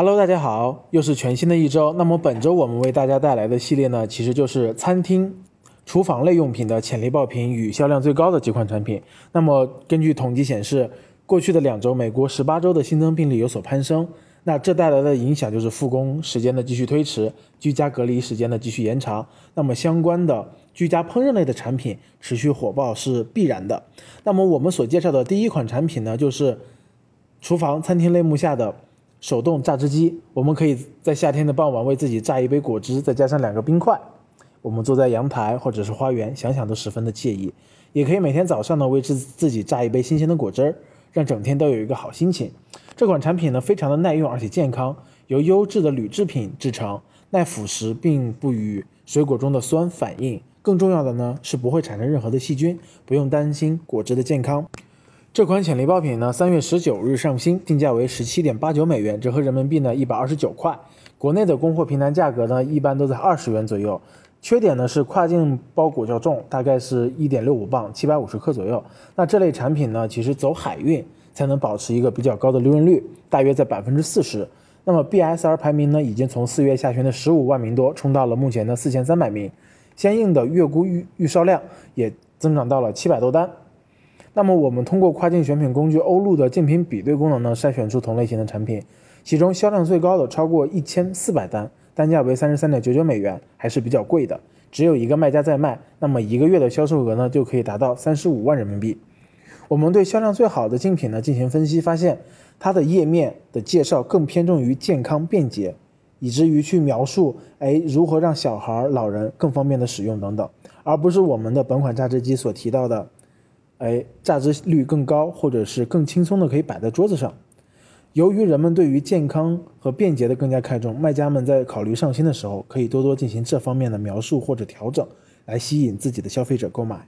Hello，大家好，又是全新的一周。那么本周我们为大家带来的系列呢，其实就是餐厅、厨房类用品的潜力爆品与销量最高的几款产品。那么根据统计显示，过去的两周，美国十八周的新增病例有所攀升。那这带来的影响就是复工时间的继续推迟，居家隔离时间的继续延长。那么相关的居家烹饪类的产品持续火爆是必然的。那么我们所介绍的第一款产品呢，就是厨房餐厅类目下的。手动榨汁机，我们可以在夏天的傍晚为自己榨一杯果汁，再加上两个冰块。我们坐在阳台或者是花园，想想都十分的惬意。也可以每天早上呢为自自己榨一杯新鲜的果汁儿，让整天都有一个好心情。这款产品呢非常的耐用而且健康，由优质的铝制品制成，耐腐蚀并不与水果中的酸反应。更重要的呢是不会产生任何的细菌，不用担心果汁的健康。这款潜力爆品呢，三月十九日上新，定价为十七点八九美元，折合人民币呢一百二十九块。国内的供货平台价格呢，一般都在二十元左右。缺点呢是跨境包裹较重，大概是一点六五磅，七百五十克左右。那这类产品呢，其实走海运才能保持一个比较高的利润率，大约在百分之四十。那么 BSR 排名呢，已经从四月下旬的十五万名多，冲到了目前的四千三百名，相应的月估预预售量也增长到了七百多单。那么我们通过跨境选品工具欧路的竞品比对功能呢，筛选出同类型的产品，其中销量最高的超过一千四百单，单价为三十三点九九美元，还是比较贵的。只有一个卖家在卖，那么一个月的销售额呢，就可以达到三十五万人民币。我们对销量最好的竞品呢进行分析，发现它的页面的介绍更偏重于健康便捷，以至于去描述哎如何让小孩、老人更方便的使用等等，而不是我们的本款榨汁机所提到的。哎，价值率更高，或者是更轻松的可以摆在桌子上。由于人们对于健康和便捷的更加看重，卖家们在考虑上新的时候，可以多多进行这方面的描述或者调整，来吸引自己的消费者购买。